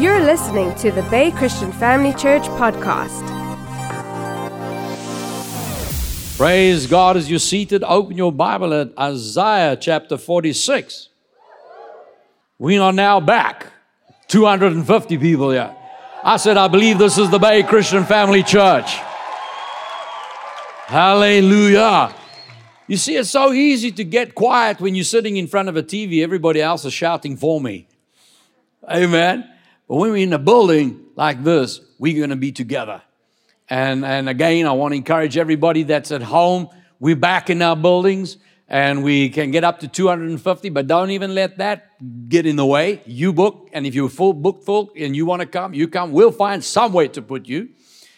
You're listening to the Bay Christian Family Church podcast. Praise God as you're seated. Open your Bible at Isaiah chapter 46. We are now back. 250 people here. I said, I believe this is the Bay Christian Family Church. Hallelujah. You see, it's so easy to get quiet when you're sitting in front of a TV. Everybody else is shouting for me. Amen. But when we're in a building like this, we're going to be together. And, and again, I want to encourage everybody that's at home. We're back in our buildings and we can get up to 250, but don't even let that get in the way. You book, and if you're full booked full and you want to come, you come. We'll find some way to put you.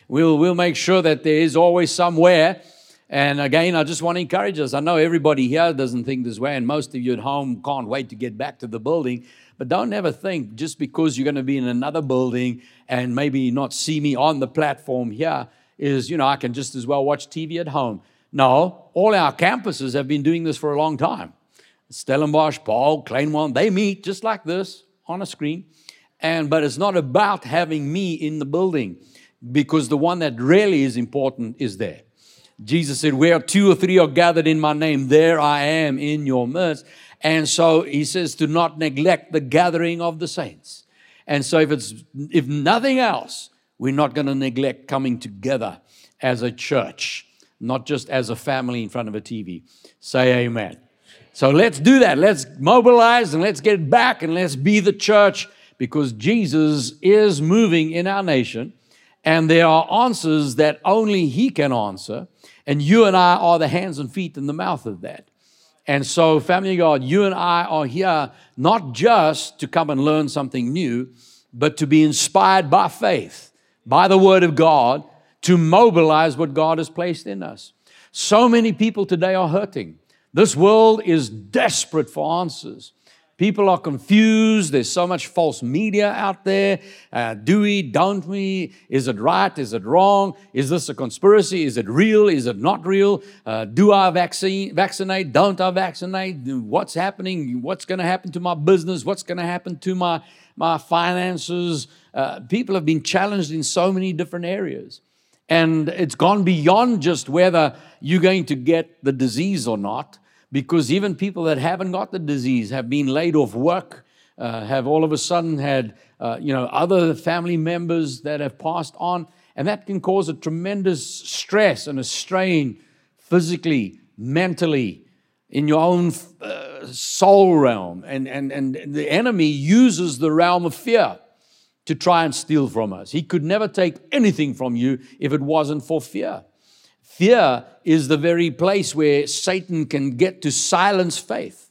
We'll, we'll make sure that there is always somewhere. And again, I just want to encourage us. I know everybody here doesn't think this way, and most of you at home can't wait to get back to the building. But don't ever think just because you're going to be in another building and maybe not see me on the platform here is, you know, I can just as well watch TV at home. No, all our campuses have been doing this for a long time. Stellenbosch, Paarl, Kleinmond, they meet just like this on a screen. And but it's not about having me in the building because the one that really is important is there. Jesus said, Where two or three are gathered in my name, there I am in your midst. And so he says to not neglect the gathering of the saints. And so if it's if nothing else, we're not going to neglect coming together as a church, not just as a family in front of a TV. Say amen. So let's do that. Let's mobilize and let's get back and let's be the church because Jesus is moving in our nation and there are answers that only He can answer. And you and I are the hands and feet and the mouth of that. And so, family of God, you and I are here not just to come and learn something new, but to be inspired by faith, by the Word of God, to mobilize what God has placed in us. So many people today are hurting. This world is desperate for answers. People are confused. There's so much false media out there. Uh, do we, don't we? Is it right? Is it wrong? Is this a conspiracy? Is it real? Is it not real? Uh, do I vaccine, vaccinate? Don't I vaccinate? What's happening? What's going to happen to my business? What's going to happen to my, my finances? Uh, people have been challenged in so many different areas. And it's gone beyond just whether you're going to get the disease or not because even people that haven't got the disease have been laid off work, uh, have all of a sudden had uh, you know other family members that have passed on, and that can cause a tremendous stress and a strain physically, mentally, in your own uh, soul realm, and and and the enemy uses the realm of fear to try and steal from us. He could never take anything from you if it wasn't for fear. Fear is the very place where Satan can get to silence faith.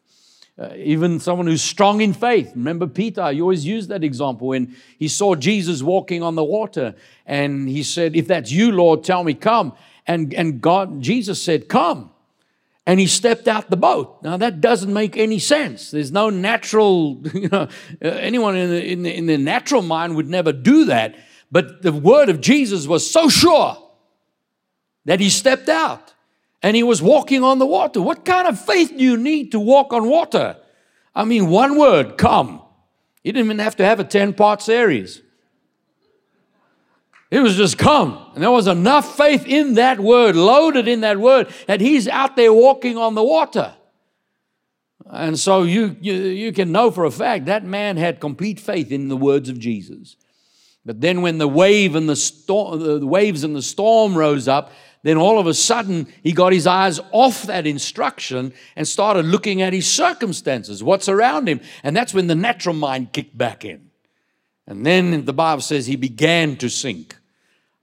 Uh, even someone who's strong in faith. Remember Peter, you always use that example when he saw Jesus walking on the water and he said, If that's you, Lord, tell me, come. And, and God, Jesus said, Come. And he stepped out the boat. Now that doesn't make any sense. There's no natural, you know, uh, anyone in the, in, the, in the natural mind would never do that. But the word of Jesus was so sure that he stepped out and he was walking on the water. What kind of faith do you need to walk on water? I mean, one word, come. He didn't even have to have a 10 part series. It was just come. And there was enough faith in that word, loaded in that word, that he's out there walking on the water. And so you, you, you can know for a fact that man had complete faith in the words of Jesus. But then when the wave and the, storm, the waves and the storm rose up, then all of a sudden he got his eyes off that instruction and started looking at his circumstances, what's around him. And that's when the natural mind kicked back in. And then the Bible says he began to sink.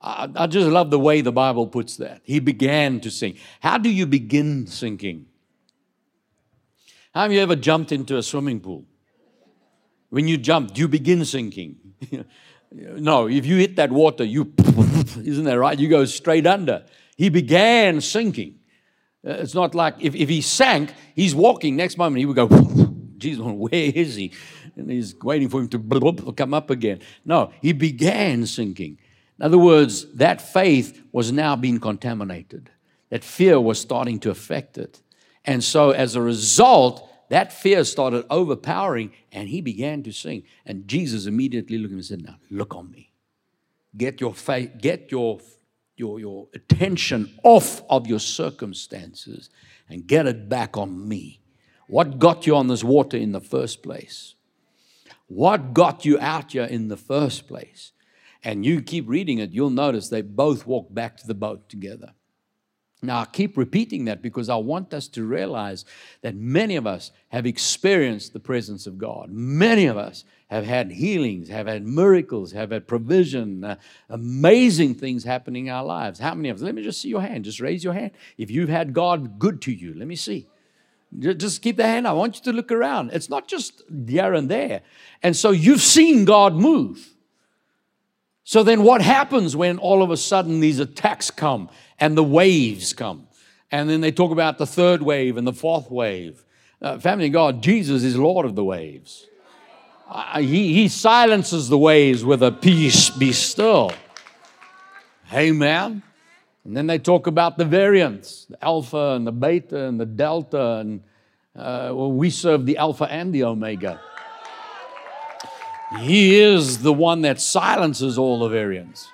I, I just love the way the Bible puts that. He began to sink. How do you begin sinking? Have you ever jumped into a swimming pool? When you jump, do you begin sinking? no, if you hit that water, you, isn't that right? You go straight under. He began sinking. Uh, it's not like if, if he sank, he's walking. Next moment, he would go, Jesus, where is he? And he's waiting for him to come up again. No, he began sinking. In other words, that faith was now being contaminated. That fear was starting to affect it. And so, as a result, that fear started overpowering and he began to sing. And Jesus immediately looked at him and said, Now look on me. Get your faith, get your, your, your attention off of your circumstances and get it back on me. What got you on this water in the first place? What got you out here in the first place? And you keep reading it, you'll notice they both walk back to the boat together. Now, I keep repeating that because I want us to realize that many of us have experienced the presence of God. Many of us have had healings, have had miracles, have had provision, uh, amazing things happening in our lives. How many of us? Let me just see your hand. Just raise your hand. If you've had God good to you, let me see. Just keep the hand. I want you to look around. It's not just here and there. And so you've seen God move. So then what happens when all of a sudden these attacks come and the waves come? And then they talk about the third wave and the fourth wave. Uh, family God, Jesus is Lord of the waves. Uh, he, he silences the waves with a peace, be still. Amen. And then they talk about the variants, the alpha and the beta and the delta. And uh, well, we serve the alpha and the omega. He is the one that silences all the variants.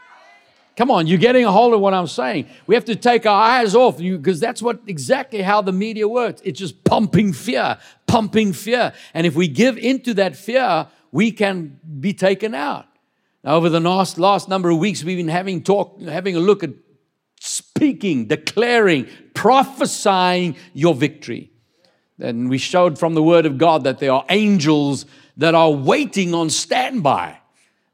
Come on, you're getting a hold of what I'm saying. We have to take our eyes off you because that's what exactly how the media works. It's just pumping fear, pumping fear. And if we give into that fear, we can be taken out. Now, over the last, last number of weeks, we've been having talk, having a look at speaking, declaring, prophesying your victory. And we showed from the Word of God that there are angels that are waiting on standby.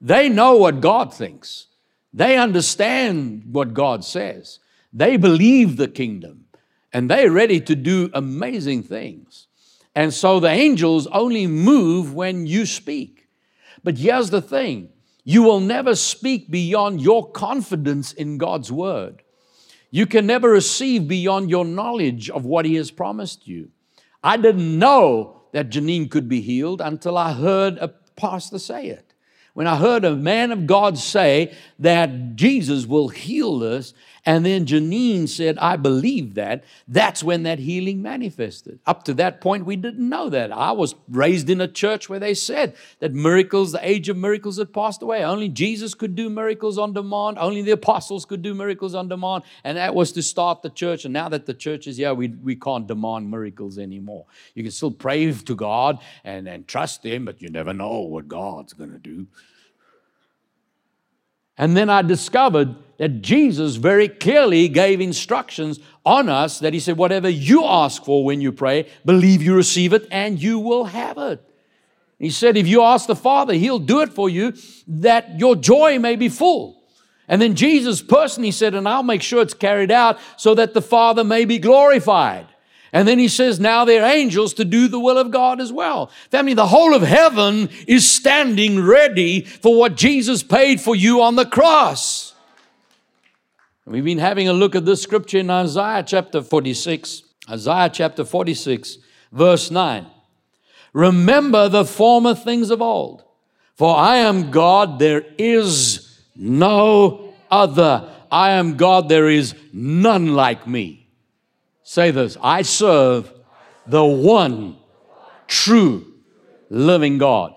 They know what God thinks, they understand what God says, they believe the kingdom, and they're ready to do amazing things. And so the angels only move when you speak. But here's the thing you will never speak beyond your confidence in God's word. You can never receive beyond your knowledge of what He has promised you. I didn't know that Janine could be healed until I heard a pastor say it. When I heard a man of God say that Jesus will heal us, and then Janine said, I believe that. That's when that healing manifested. Up to that point, we didn't know that. I was raised in a church where they said that miracles, the age of miracles had passed away. Only Jesus could do miracles on demand. Only the apostles could do miracles on demand. And that was to start the church. And now that the church is here, we, we can't demand miracles anymore. You can still pray to God and, and trust Him, but you never know what God's going to do. And then I discovered that Jesus very clearly gave instructions on us that He said, Whatever you ask for when you pray, believe you receive it and you will have it. He said, If you ask the Father, He'll do it for you that your joy may be full. And then Jesus personally said, And I'll make sure it's carried out so that the Father may be glorified. And then he says, now they're angels to do the will of God as well. Family, the whole of heaven is standing ready for what Jesus paid for you on the cross. We've been having a look at this scripture in Isaiah chapter 46. Isaiah chapter 46, verse 9. Remember the former things of old, for I am God, there is no other. I am God, there is none like me. Say this I serve the one true living God.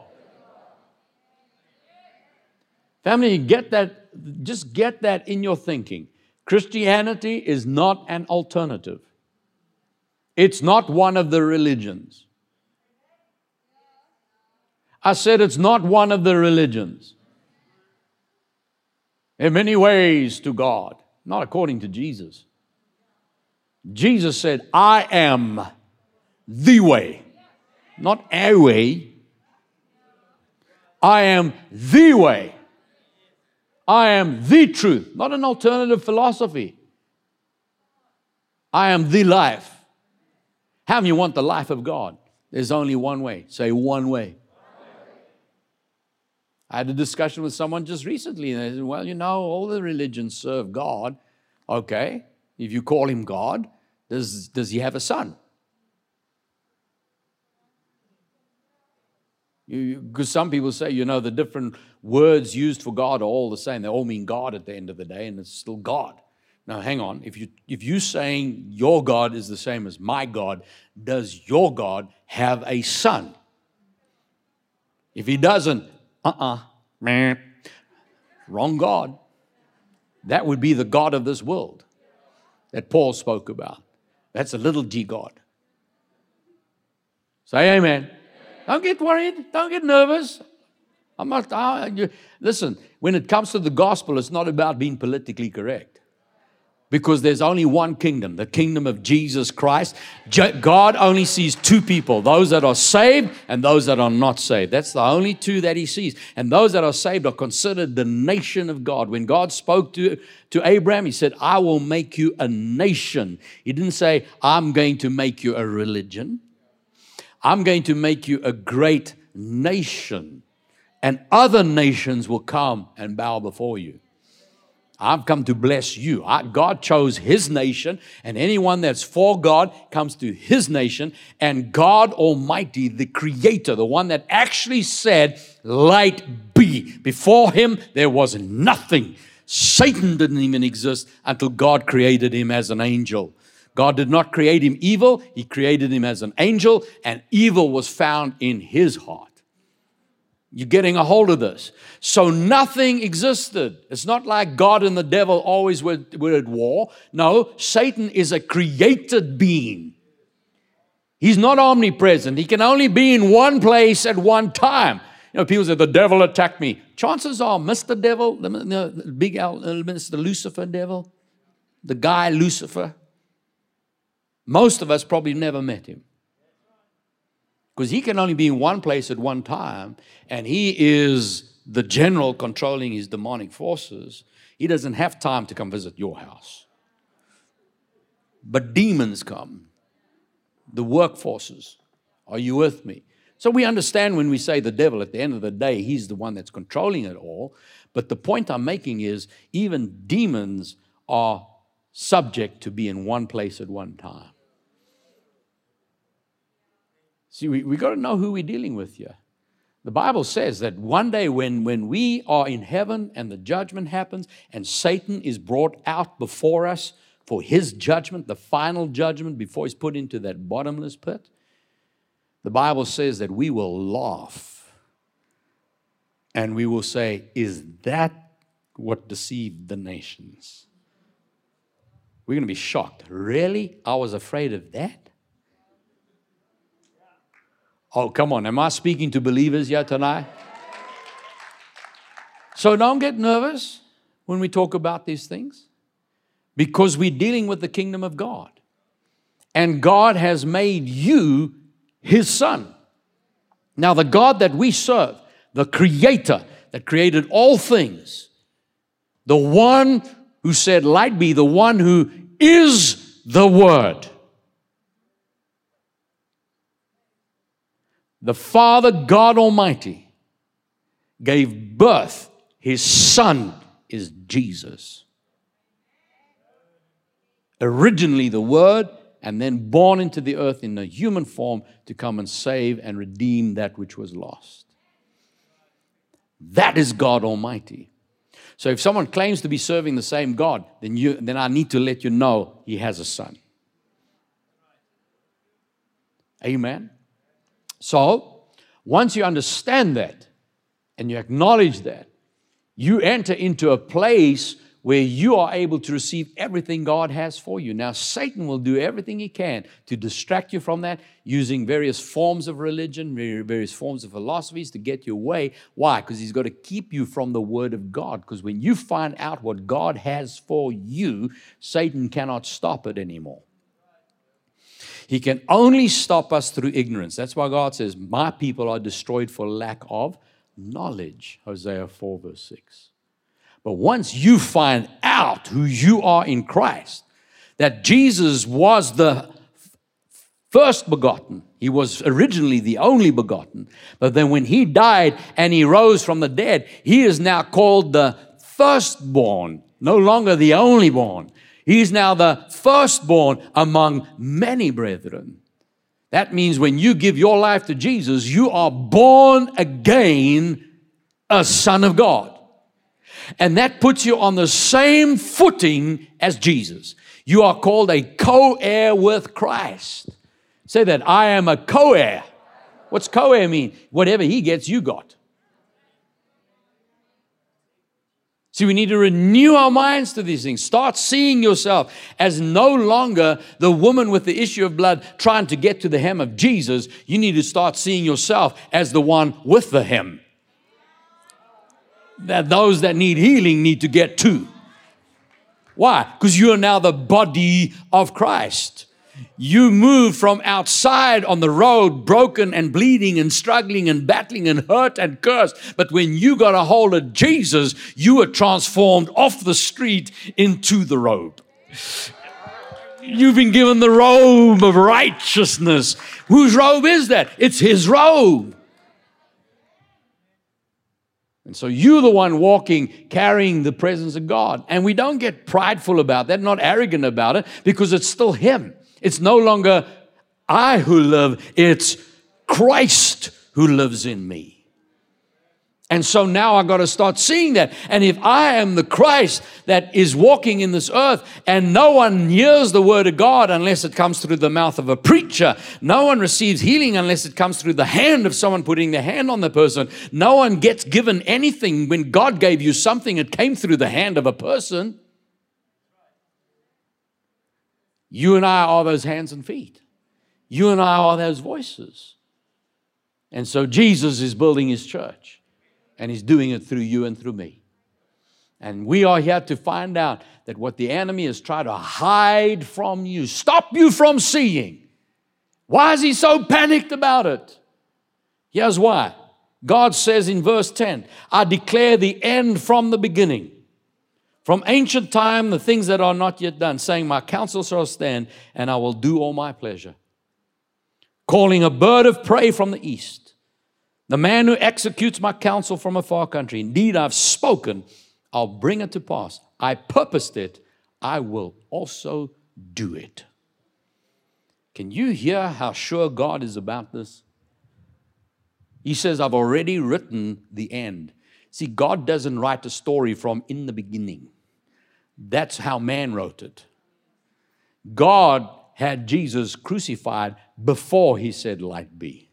Family, get that, just get that in your thinking. Christianity is not an alternative, it's not one of the religions. I said it's not one of the religions. In many ways to God, not according to Jesus. Jesus said, I am the way, not a way. I am the way. I am the truth, not an alternative philosophy. I am the life. How do you want the life of God? There's only one way. Say one way. I had a discussion with someone just recently, and they said, Well, you know, all the religions serve God. Okay, if you call him God, does, does he have a son? Because some people say, you know, the different words used for God are all the same. They all mean God at the end of the day, and it's still God. Now, hang on. If, you, if you're saying your God is the same as my God, does your God have a son? If he doesn't, uh uh-uh, uh, wrong God. That would be the God of this world that Paul spoke about. That's a little g God. Say amen. Don't get worried. Don't get nervous. I'm not, I, you, listen, when it comes to the gospel, it's not about being politically correct because there's only one kingdom, the kingdom of Jesus Christ. God only sees two people those that are saved and those that are not saved. That's the only two that He sees. And those that are saved are considered the nation of God. When God spoke to, to Abraham, He said, I will make you a nation. He didn't say, I'm going to make you a religion, I'm going to make you a great nation. And other nations will come and bow before you. I've come to bless you. I, God chose His nation, and anyone that's for God comes to His nation. And God Almighty, the Creator, the one that actually said, Light be. Before Him, there was nothing. Satan didn't even exist until God created him as an angel. God did not create him evil, He created him as an angel, and evil was found in His heart. You're getting a hold of this. So nothing existed. It's not like God and the devil always were, were at war. No, Satan is a created being. He's not omnipresent. He can only be in one place at one time. You know, people say, the devil attacked me. Chances are, Mr. Devil, the, the big uh, Mr. Lucifer devil, the guy Lucifer, most of us probably never met him because he can only be in one place at one time, and he is the general controlling his demonic forces. He doesn't have time to come visit your house. But demons come, the workforces. Are you with me? So we understand when we say the devil, at the end of the day, he's the one that's controlling it all. But the point I'm making is even demons are subject to be in one place at one time. See, we, we got to know who we're dealing with here. The Bible says that one day when, when we are in heaven and the judgment happens and Satan is brought out before us for his judgment, the final judgment before he's put into that bottomless pit, the Bible says that we will laugh and we will say, Is that what deceived the nations? We're going to be shocked. Really? I was afraid of that? Oh, come on. Am I speaking to believers yet tonight? So don't get nervous when we talk about these things because we're dealing with the kingdom of God. And God has made you his son. Now, the God that we serve, the creator that created all things, the one who said, Light be, the one who is the Word, the Father God Almighty gave birth, his Son is Jesus. Originally the Word, and then born into the earth in a human form to come and save and redeem that which was lost. That is God Almighty. So if someone claims to be serving the same God, then, you, then I need to let you know he has a son. Amen. So, once you understand that and you acknowledge that, you enter into a place where you are able to receive everything God has for you. Now, Satan will do everything he can to distract you from that using various forms of religion, various forms of philosophies to get you away. Why? Because he's got to keep you from the Word of God. Because when you find out what God has for you, Satan cannot stop it anymore. He can only stop us through ignorance. That's why God says, My people are destroyed for lack of knowledge. Hosea 4, verse 6. But once you find out who you are in Christ, that Jesus was the first begotten, he was originally the only begotten, but then when he died and he rose from the dead, he is now called the firstborn, no longer the only born. He's now the firstborn among many brethren. That means when you give your life to Jesus, you are born again a son of God. And that puts you on the same footing as Jesus. You are called a co heir with Christ. Say that I am a co heir. What's co heir mean? Whatever he gets, you got. See, we need to renew our minds to these things. Start seeing yourself as no longer the woman with the issue of blood trying to get to the hem of Jesus. You need to start seeing yourself as the one with the hem. That those that need healing need to get to. Why? Because you are now the body of Christ. You move from outside on the road, broken and bleeding and struggling and battling and hurt and cursed. But when you got a hold of Jesus, you were transformed off the street into the robe. You've been given the robe of righteousness. Whose robe is that? It's His robe. And so you're the one walking, carrying the presence of God. And we don't get prideful about that, not arrogant about it, because it's still Him. It's no longer I who live, it's Christ who lives in me. And so now I got to start seeing that. And if I am the Christ that is walking in this earth and no one hears the word of God unless it comes through the mouth of a preacher, no one receives healing unless it comes through the hand of someone putting their hand on the person, no one gets given anything when God gave you something, it came through the hand of a person. You and I are those hands and feet. You and I are those voices. And so Jesus is building his church, and he's doing it through you and through me. And we are here to find out that what the enemy is trying to hide from you, stop you from seeing. Why is he so panicked about it? Here's why. God says in verse 10, I declare the end from the beginning from ancient time, the things that are not yet done, saying, My counsel shall stand, and I will do all my pleasure. Calling a bird of prey from the east, the man who executes my counsel from a far country. Indeed, I've spoken, I'll bring it to pass. I purposed it, I will also do it. Can you hear how sure God is about this? He says, I've already written the end. See, God doesn't write a story from in the beginning. That's how man wrote it. God had Jesus crucified before he said, Light be.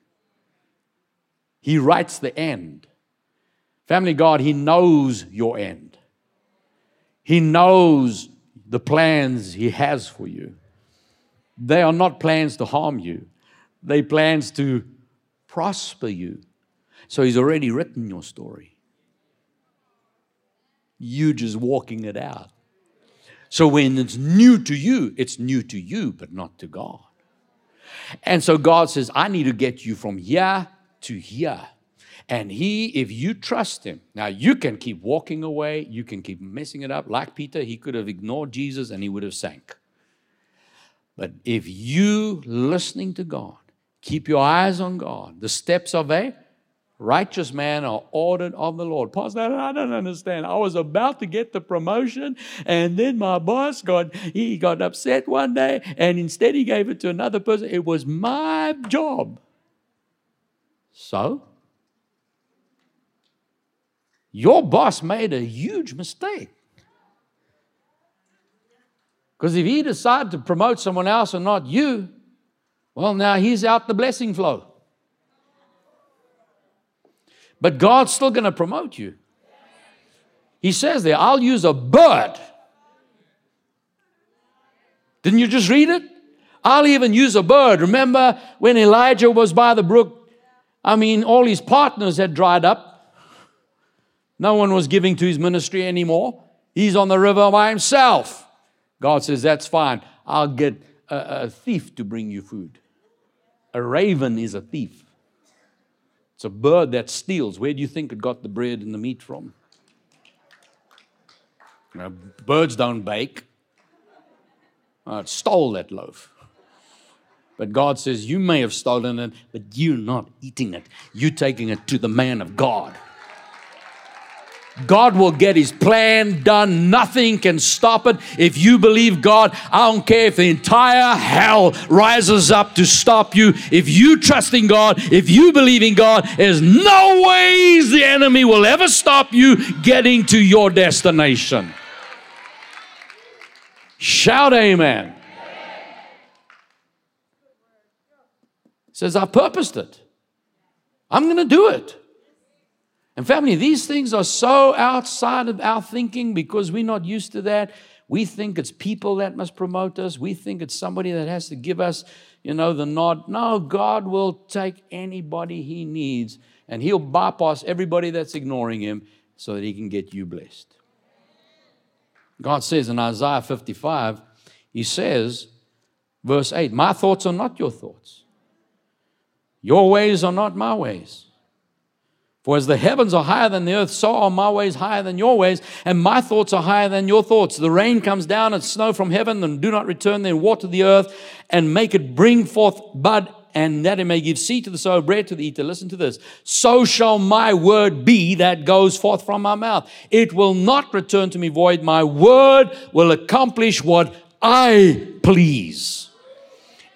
He writes the end. Family God, He knows your end. He knows the plans He has for you. They are not plans to harm you, they plans to prosper you. So He's already written your story. You just walking it out. So when it's new to you, it's new to you, but not to God. And so God says, I need to get you from here to here. And he, if you trust him, now you can keep walking away, you can keep messing it up. Like Peter, he could have ignored Jesus and he would have sank. But if you listening to God, keep your eyes on God, the steps of a righteous man are ordered of the Lord. Pastor, I don't understand. I was about to get the promotion, and then my boss got he got upset one day, and instead he gave it to another person. It was my job. So your boss made a huge mistake. Because if he decided to promote someone else and not you, well, now he's out the blessing flow. But God's still going to promote you. He says there, I'll use a bird. Didn't you just read it? I'll even use a bird. Remember when Elijah was by the brook? I mean, all his partners had dried up. No one was giving to his ministry anymore. He's on the river by himself. God says, That's fine. I'll get a, a thief to bring you food. A raven is a thief. It's a bird that steals. Where do you think it got the bread and the meat from? Birds don't bake. Oh, it stole that loaf. But God says, You may have stolen it, but you're not eating it. You're taking it to the man of God. God will get his plan done. Nothing can stop it. If you believe God, I don't care if the entire hell rises up to stop you. If you trust in God, if you believe in God, there's no ways the enemy will ever stop you getting to your destination. Shout amen. Says, I purposed it. I'm going to do it. And family, these things are so outside of our thinking because we're not used to that. We think it's people that must promote us. We think it's somebody that has to give us, you know, the nod. No, God will take anybody He needs and He'll bypass everybody that's ignoring Him so that He can get you blessed. God says in Isaiah 55, He says, verse 8, My thoughts are not your thoughts, your ways are not my ways. For as the heavens are higher than the earth, so are my ways higher than your ways, and my thoughts are higher than your thoughts. The rain comes down and snow from heaven, and do not return then water the earth, and make it bring forth bud, and that it may give seed to the sower, bread to the eater. Listen to this. So shall my word be that goes forth from my mouth. It will not return to me void. My word will accomplish what I please.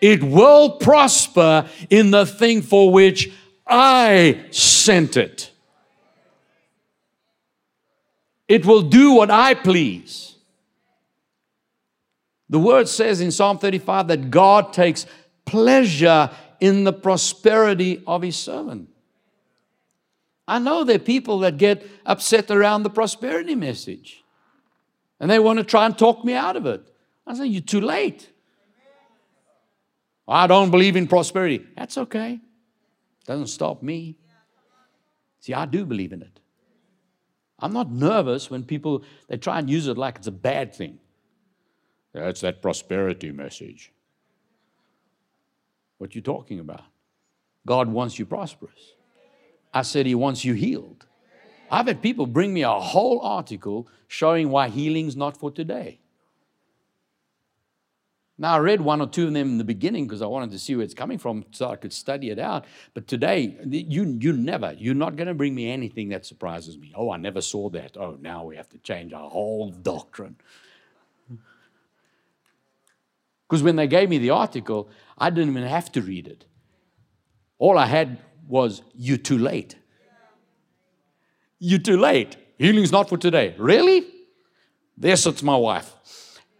It will prosper in the thing for which I sent it. It will do what I please. The word says in Psalm 35 that God takes pleasure in the prosperity of his servant. I know there are people that get upset around the prosperity message and they want to try and talk me out of it. I say, You're too late. I don't believe in prosperity. That's okay. Doesn't stop me. See, I do believe in it. I'm not nervous when people they try and use it like it's a bad thing. That's that prosperity message. What you talking about? God wants you prosperous. I said he wants you healed. I've had people bring me a whole article showing why healing's not for today. Now, I read one or two of them in the beginning because I wanted to see where it's coming from so I could study it out. But today, you, you never, you're not going to bring me anything that surprises me. Oh, I never saw that. Oh, now we have to change our whole doctrine. Because when they gave me the article, I didn't even have to read it. All I had was, You're too late. You're too late. Healing's not for today. Really? There sits my wife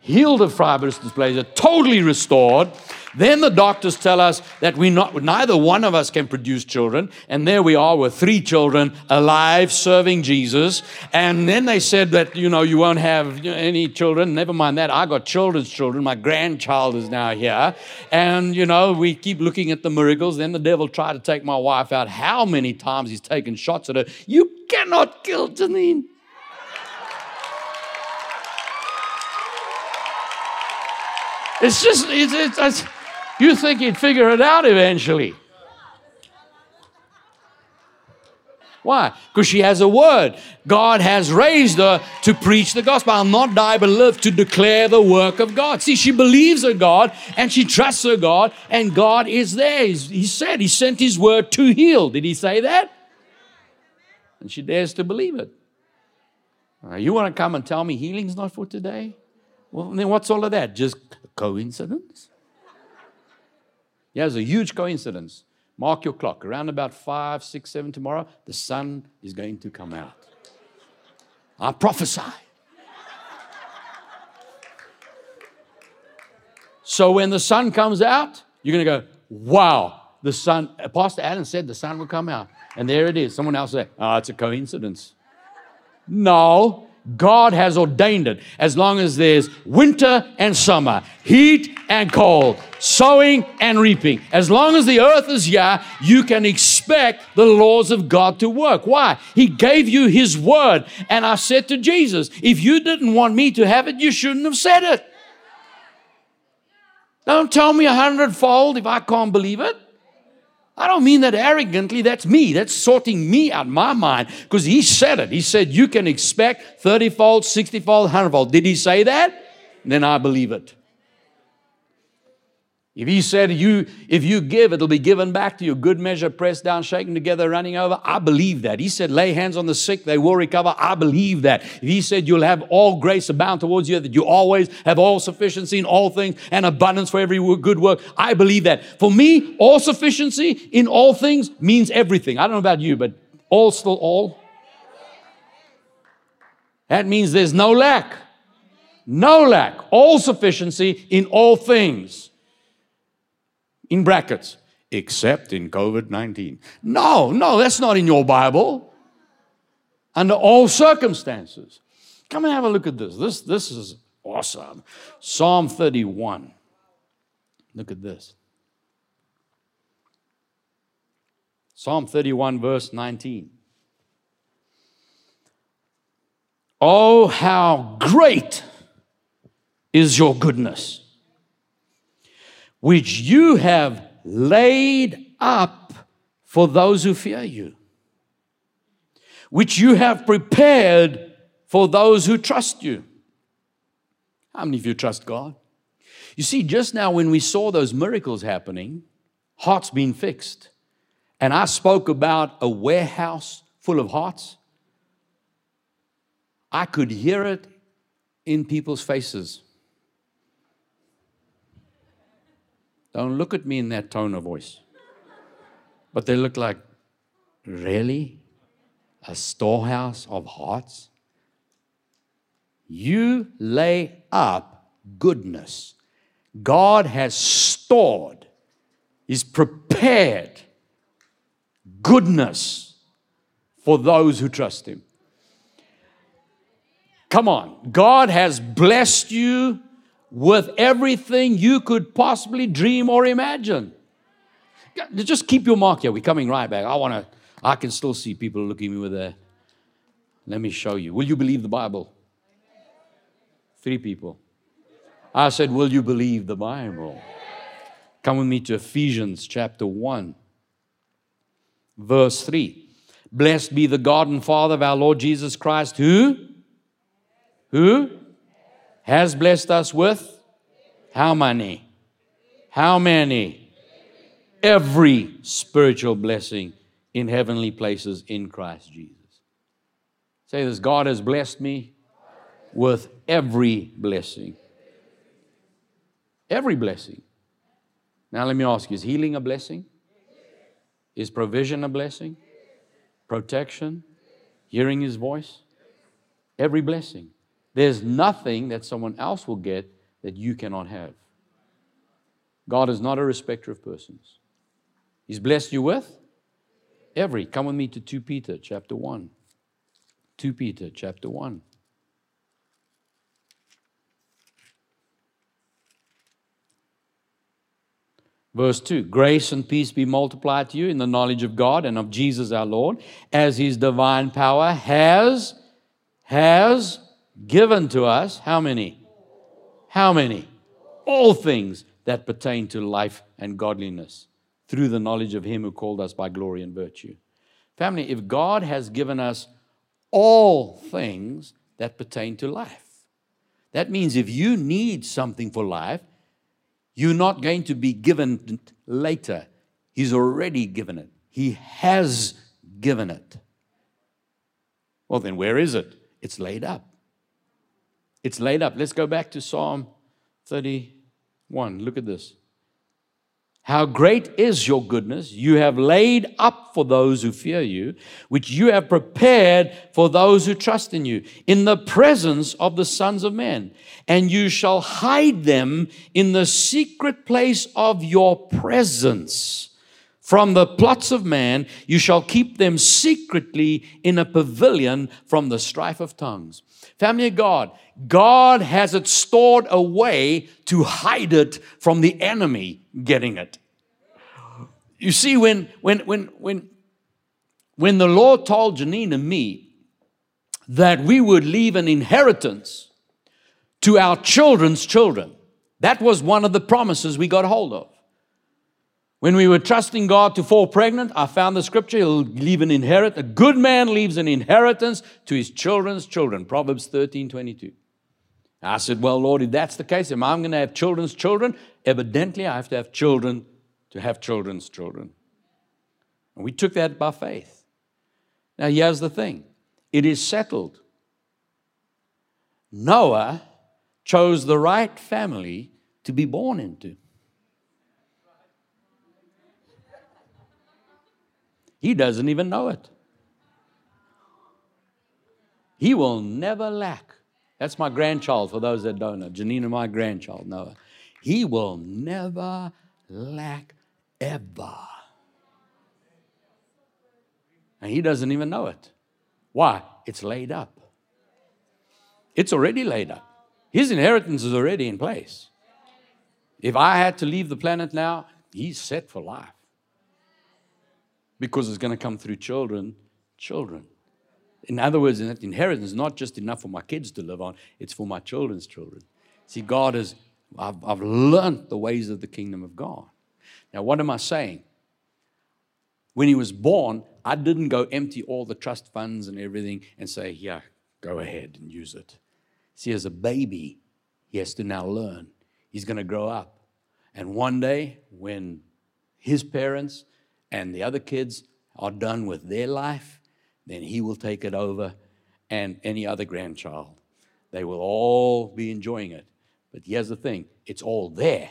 healed of fibrous dysplasia, totally restored. Then the doctors tell us that we not, neither one of us can produce children. And there we are with three children alive serving Jesus. And then they said that, you know, you won't have any children. Never mind that. I got children's children. My grandchild is now here. And, you know, we keep looking at the miracles. Then the devil tried to take my wife out. How many times he's taken shots at her. You cannot kill Janine. It's just, it's, it's, it's, you think he'd figure it out eventually. Why? Because she has a word. God has raised her to preach the gospel. I'll not die but live to declare the work of God. See, she believes her God and she trusts her God, and God is there. He's, he said he sent his word to heal. Did he say that? And she dares to believe it. You want to come and tell me healing's not for today? Well, then what's all of that? Just coincidence? Yeah, it's a huge coincidence. Mark your clock. Around about five, six, seven tomorrow, the sun is going to come out. I prophesy. So when the sun comes out, you're going to go, wow, the sun, Pastor Allan said the sun will come out. And there it is. Someone else said, oh, it's a coincidence. No, God has ordained it as long as there's winter and summer, heat and cold, sowing and reaping. As long as the earth is here, you can expect the laws of God to work. Why? He gave you His word. And I said to Jesus, if you didn't want me to have it, you shouldn't have said it. Don't tell me a hundredfold if I can't believe it. I don't mean that arrogantly. That's me. That's sorting me out my mind because he said it. He said, You can expect 30 fold, 60 fold, 100 fold. Did he say that? Then I believe it. If he said you, if you give, it'll be given back to you. Good measure, pressed down, shaken together, running over. I believe that. He said, lay hands on the sick, they will recover. I believe that. If he said you'll have all grace abound towards you, that you always have all sufficiency in all things and abundance for every good work, I believe that. For me, all sufficiency in all things means everything. I don't know about you, but all still all. That means there's no lack. No lack. All sufficiency in all things in brackets, except in COVID 19. No, no, that's not in your Bible. Under all circumstances. Come and have a look at this. This, this is awesome. Psalm 31. Look at this. Psalm 31, verse 19. Oh, how great is your goodness which you have laid up for those who fear you, which you have prepared for those who trust you. How many of you trust God? You see, just now when we saw those miracles happening, hearts being fixed, and I spoke about a warehouse full of hearts, I could hear it in people's faces. Don't look at me in that tone of voice. But they look like, really? A storehouse of hearts? You lay up goodness. God has stored, is prepared goodness for those who trust Him. Come on. God has blessed you with everything you could possibly dream or imagine. Just keep your mark here. We're coming right back. I want to, I can still see people looking at me with a, let me show you. Will you believe the Bible? Three people. I said, Will you believe the Bible? Come with me to Ephesians chapter 1, verse 3. Blessed be the God and Father of our Lord Jesus Christ, who? Who? Has blessed us with how many? How many? Every spiritual blessing in heavenly places in Christ Jesus. Say this God has blessed me with every blessing. Every blessing. Now, let me ask you is healing a blessing? Is provision a blessing? Protection? Hearing his voice? Every blessing. There's nothing that someone else will get that you cannot have. God is not a respecter of persons. He's blessed you with every. Come with me to 2 Peter chapter 1. 2 Peter chapter 1. Verse 2 Grace and peace be multiplied to you in the knowledge of God and of Jesus our Lord, as his divine power has, has given to us how many? How many? All things that pertain to life and godliness through the knowledge of Him who called us by glory and virtue. Family, if God has given us all things that pertain to life, that means if you need something for life, you're not going to be given later. He's already given it, He has given it. Well, then where is it? It's laid up. It's laid up. Let's go back to Psalm 31. Look at this. How great is your goodness! You have laid up for those who fear you, which you have prepared for those who trust in you, in the presence of the sons of men. And you shall hide them in the secret place of your presence. From the plots of man, you shall keep them secretly in a pavilion from the strife of tongues. Family of God, God has it stored away to hide it from the enemy getting it. You see, when, when, when, when, when the Lord told Janine and me that we would leave an inheritance to our children's children, that was one of the promises we got hold of. When we were trusting God to fall pregnant, I found the scripture, he'll leave an inheritance. A good man leaves an inheritance to his children's children. Proverbs 13, 22. I said, Well, Lord, if that's the case, if I'm going to have children's children, Evidently, I have to have children to have children's children. And we took that by faith. Now, here's the thing it is settled. Noah chose the right family to be born into. He doesn't even know it. He will never lack. That's my grandchild, for those that don't know. Janina, my grandchild, Noah. He will never lack ever. And he doesn't even know it. Why? It's laid up. It's already laid up. His inheritance is already in place. If I had to leave the planet now, he's set for life. Because it's going to come through children, children. In other words, that inheritance is not just enough for my kids to live on, it's for my children's children. See, God is, I've, I've learned the ways of the kingdom of God. Now, what am I saying? When he was born, I didn't go empty all the trust funds and everything and say, yeah, go ahead and use it. See, as a baby, he has to now learn. He's going to grow up. And one day, when his parents and the other kids are done with their life, then he will take it over and any other grandchild. They will all be enjoying it. But here's the thing it's all there.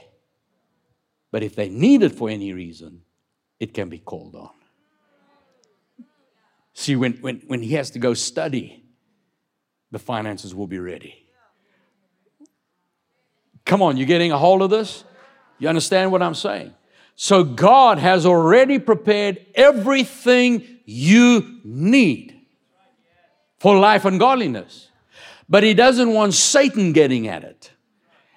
But if they need it for any reason, it can be called on. See, when, when, when he has to go study, the finances will be ready. Come on, you're getting a hold of this? You understand what I'm saying? So God has already prepared everything you need for life and godliness. But He doesn't want Satan getting at it.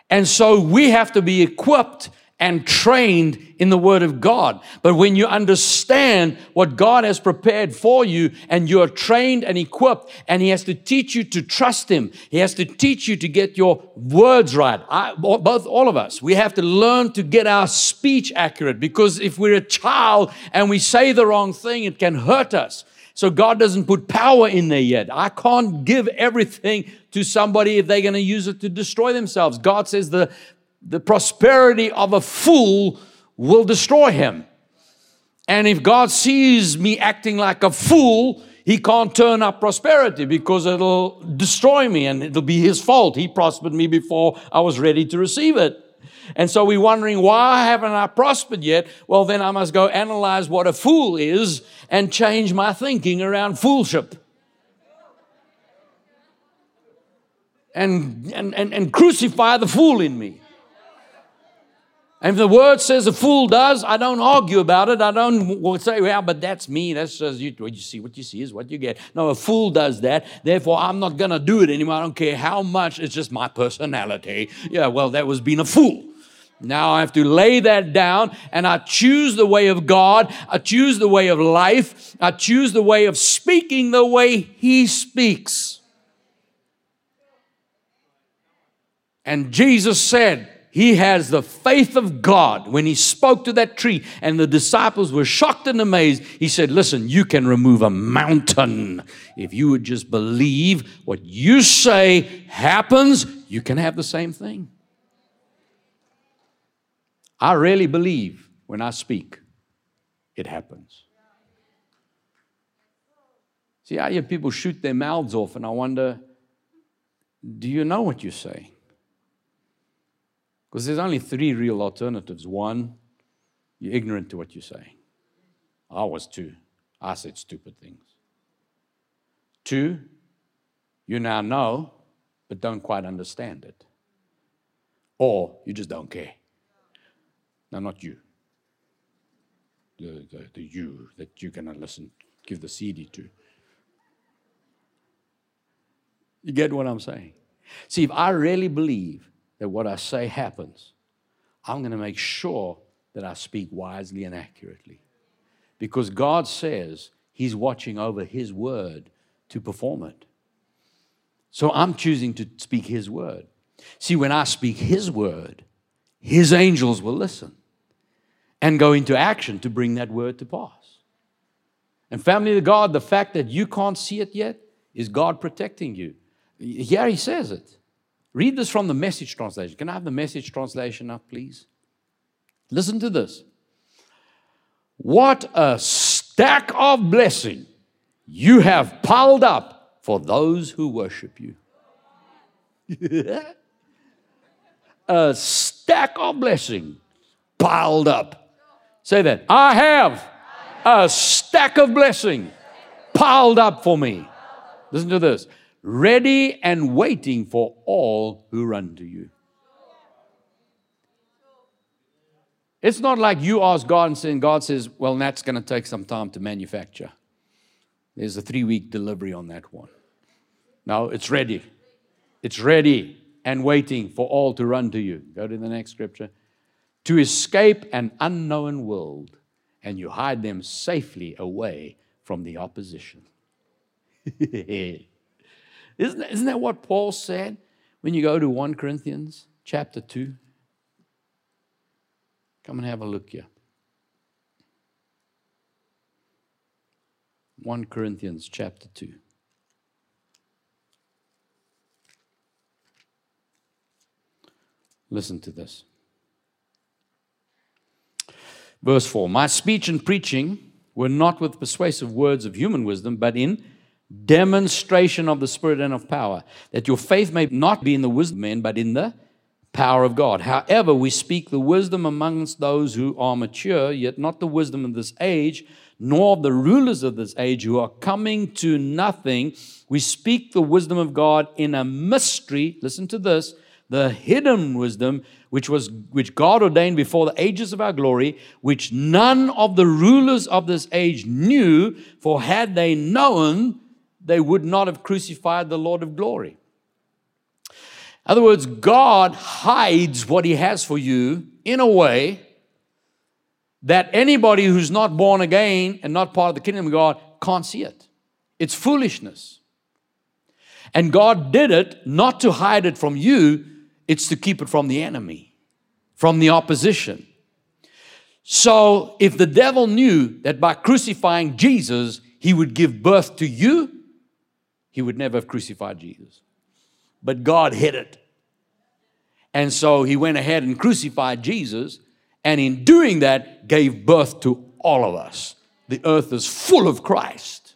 And so we have to be equipped and trained in the Word of God. But when you understand what God has prepared for you and you're trained and equipped, and He has to teach you to trust Him, He has to teach you to get your words right. I, both, all of us, we have to learn to get our speech accurate because if we're a child and we say the wrong thing, it can hurt us. So God doesn't put power in there yet. I can't give everything to somebody if they're going to use it to destroy themselves. God says the the prosperity of a fool will destroy him. And if God sees me acting like a fool, he can't turn up prosperity because it'll destroy me and it'll be his fault. He prospered me before I was ready to receive it. And so we're wondering, why haven't I prospered yet? Well, then I must go analyze what a fool is and change my thinking around foolship. And, and, and, and crucify the fool in me. And if the word says a fool does, I don't argue about it. I don't say, well, but that's me. That's just you, what you see. What you see is what you get. No, a fool does that. Therefore, I'm not going to do it anymore. I don't care how much. It's just my personality. Yeah, well, that was being a fool. Now I have to lay that down and I choose the way of God. I choose the way of life. I choose the way of speaking the way He speaks. And Jesus said, he has the faith of God. When he spoke to that tree and the disciples were shocked and amazed, he said, Listen, you can remove a mountain. If you would just believe what you say happens, you can have the same thing. I really believe when I speak, it happens. See, I hear people shoot their mouths off, and I wonder do you know what you say? Because there's only three real alternatives. One, you're ignorant to what you're saying. I was too. I said stupid things. Two, you now know, but don't quite understand it. Or you just don't care. Now, not you. The, the, the you that you're going to listen, give the CD to. You get what I'm saying? See, if I really believe that what I say happens, I'm going to make sure that I speak wisely and accurately. Because God says He's watching over His word to perform it. So I'm choosing to speak His word. See, when I speak His word, His angels will listen and go into action to bring that word to pass. And, family of God, the fact that you can't see it yet is God protecting you. Here He says it. Read this from the message translation. Can I have the message translation up, please? Listen to this. What a stack of blessing you have piled up for those who worship you. a stack of blessing piled up. Say that. I have a stack of blessing piled up for me. Listen to this ready and waiting for all who run to you. It's not like you ask God and God says, well, that's going to take some time to manufacture. There's a three week delivery on that one. No, it's ready. It's ready and waiting for all to run to you. Go to the next scripture. To escape an unknown world, and you hide them safely away from the opposition. isn't, isn't that what Paul said when you go to 1 Corinthians chapter 2? Come and have a look here. 1 Corinthians chapter 2. Listen to this. Verse 4 My speech and preaching were not with persuasive words of human wisdom, but in demonstration of the Spirit and of power, that your faith may not be in the wisdom of men, but in the power of God. However, we speak the wisdom amongst those who are mature, yet not the wisdom of this age, nor of the rulers of this age who are coming to nothing. We speak the wisdom of God in a mystery. Listen to this the hidden wisdom which was which God ordained before the ages of our glory, which none of the rulers of this age knew, for had they known, they would not have crucified the Lord of glory. In other words, God hides what He has for you in a way that anybody who's not born again and not part of the kingdom of God can't see it. It's foolishness. And God did it not to hide it from you, it's to keep it from the enemy, from the opposition. So if the devil knew that by crucifying Jesus, he would give birth to you, he would never have crucified Jesus. But God hid it. And so he went ahead and crucified Jesus, and in doing that, gave birth to all of us. The earth is full of Christ.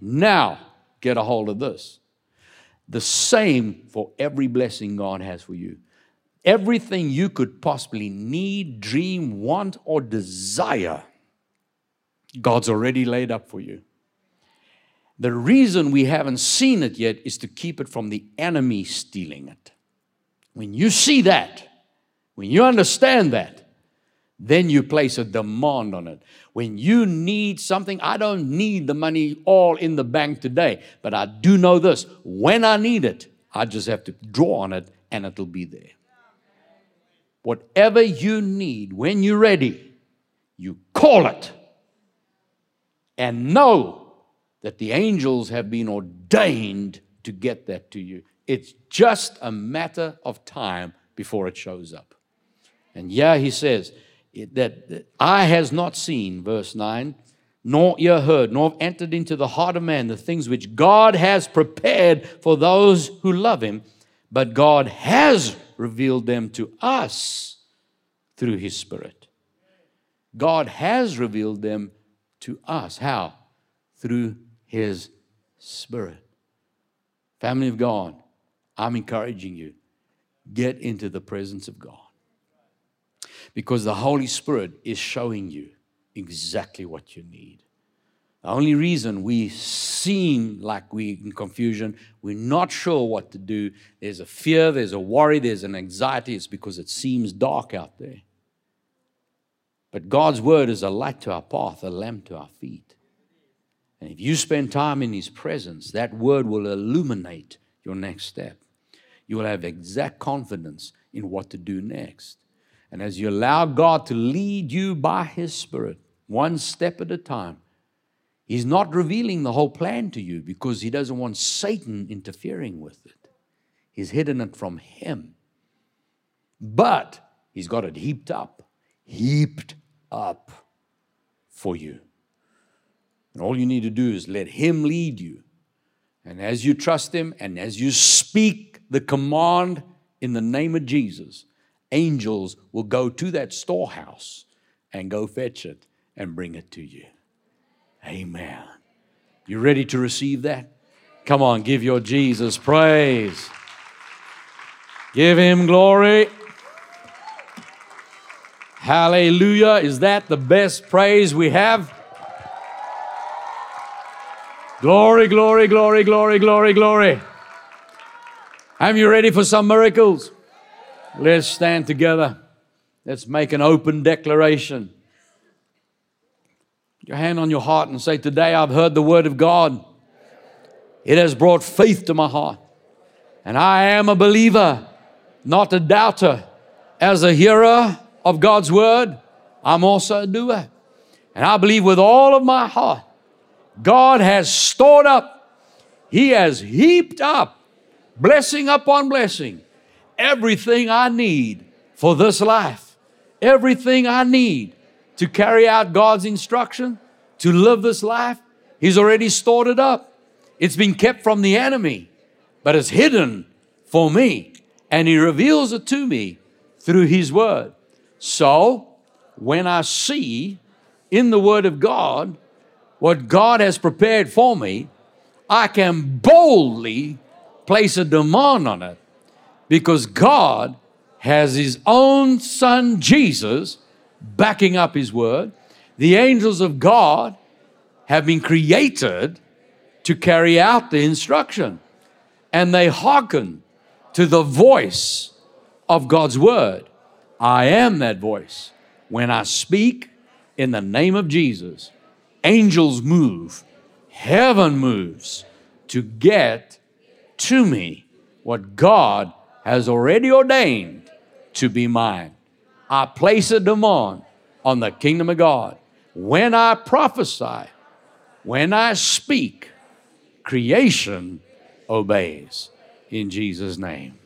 Now, get a hold of this. The same for every blessing God has for you. Everything you could possibly need, dream, want, or desire, God's already laid up for you. The reason we haven't seen it yet is to keep it from the enemy stealing it. When you see that, when you understand that, then you place a demand on it. When you need something, I don't need the money all in the bank today, but I do know this when I need it, I just have to draw on it and it'll be there. Whatever you need, when you're ready, you call it and know that the angels have been ordained to get that to you. It's just a matter of time before it shows up. And yeah, he says, that eye has not seen, verse 9, nor ear heard, nor entered into the heart of man the things which God has prepared for those who love him, but God has revealed them to us through his Spirit. God has revealed them to us. How? Through his Spirit. Family of God, I'm encouraging you get into the presence of God because the Holy Spirit is showing you exactly what you need. The only reason we seem like we're in confusion, we're not sure what to do, there's a fear, there's a worry, there's an anxiety, it's because it seems dark out there. But God's word is a light to our path, a lamp to our feet. And if you spend time in His presence, that word will illuminate your next step. You will have exact confidence in what to do next. And as you allow God to lead you by His Spirit, one step at a time, He's not revealing the whole plan to you because He doesn't want Satan interfering with it. He's hidden it from Him. But He's got it heaped up, heaped up for you. And all you need to do is let Him lead you. And as you trust Him and as you speak the command in the name of Jesus, angels will go to that storehouse and go fetch it and bring it to you. Amen. You ready to receive that? Come on, give your Jesus praise. Give him glory. Hallelujah. Is that the best praise we have? Glory, glory, glory, glory, glory, glory. Are you ready for some miracles? Let's stand together. Let's make an open declaration. Put your hand on your heart and say, Today I've heard the word of God. It has brought faith to my heart. And I am a believer, not a doubter. As a hearer of God's word, I'm also a doer. And I believe with all of my heart God has stored up, He has heaped up blessing upon blessing, everything I need for this life, everything I need to carry out God's instruction, to live this life, He's already stored it up. It's been kept from the enemy, but it's hidden for me, and He reveals it to me through His Word. So, when I see in the Word of God what God has prepared for me, I can boldly place a demand on it because God has His own Son, Jesus, backing up His word. The angels of God have been created to carry out the instruction, and they hearken to the voice of God's word. I am that voice. When I speak in the name of Jesus, angels move, heaven moves to get to me what God has already ordained to be mine. I place a demand on the kingdom of God. When I prophesy, when I speak, creation obeys in Jesus' name.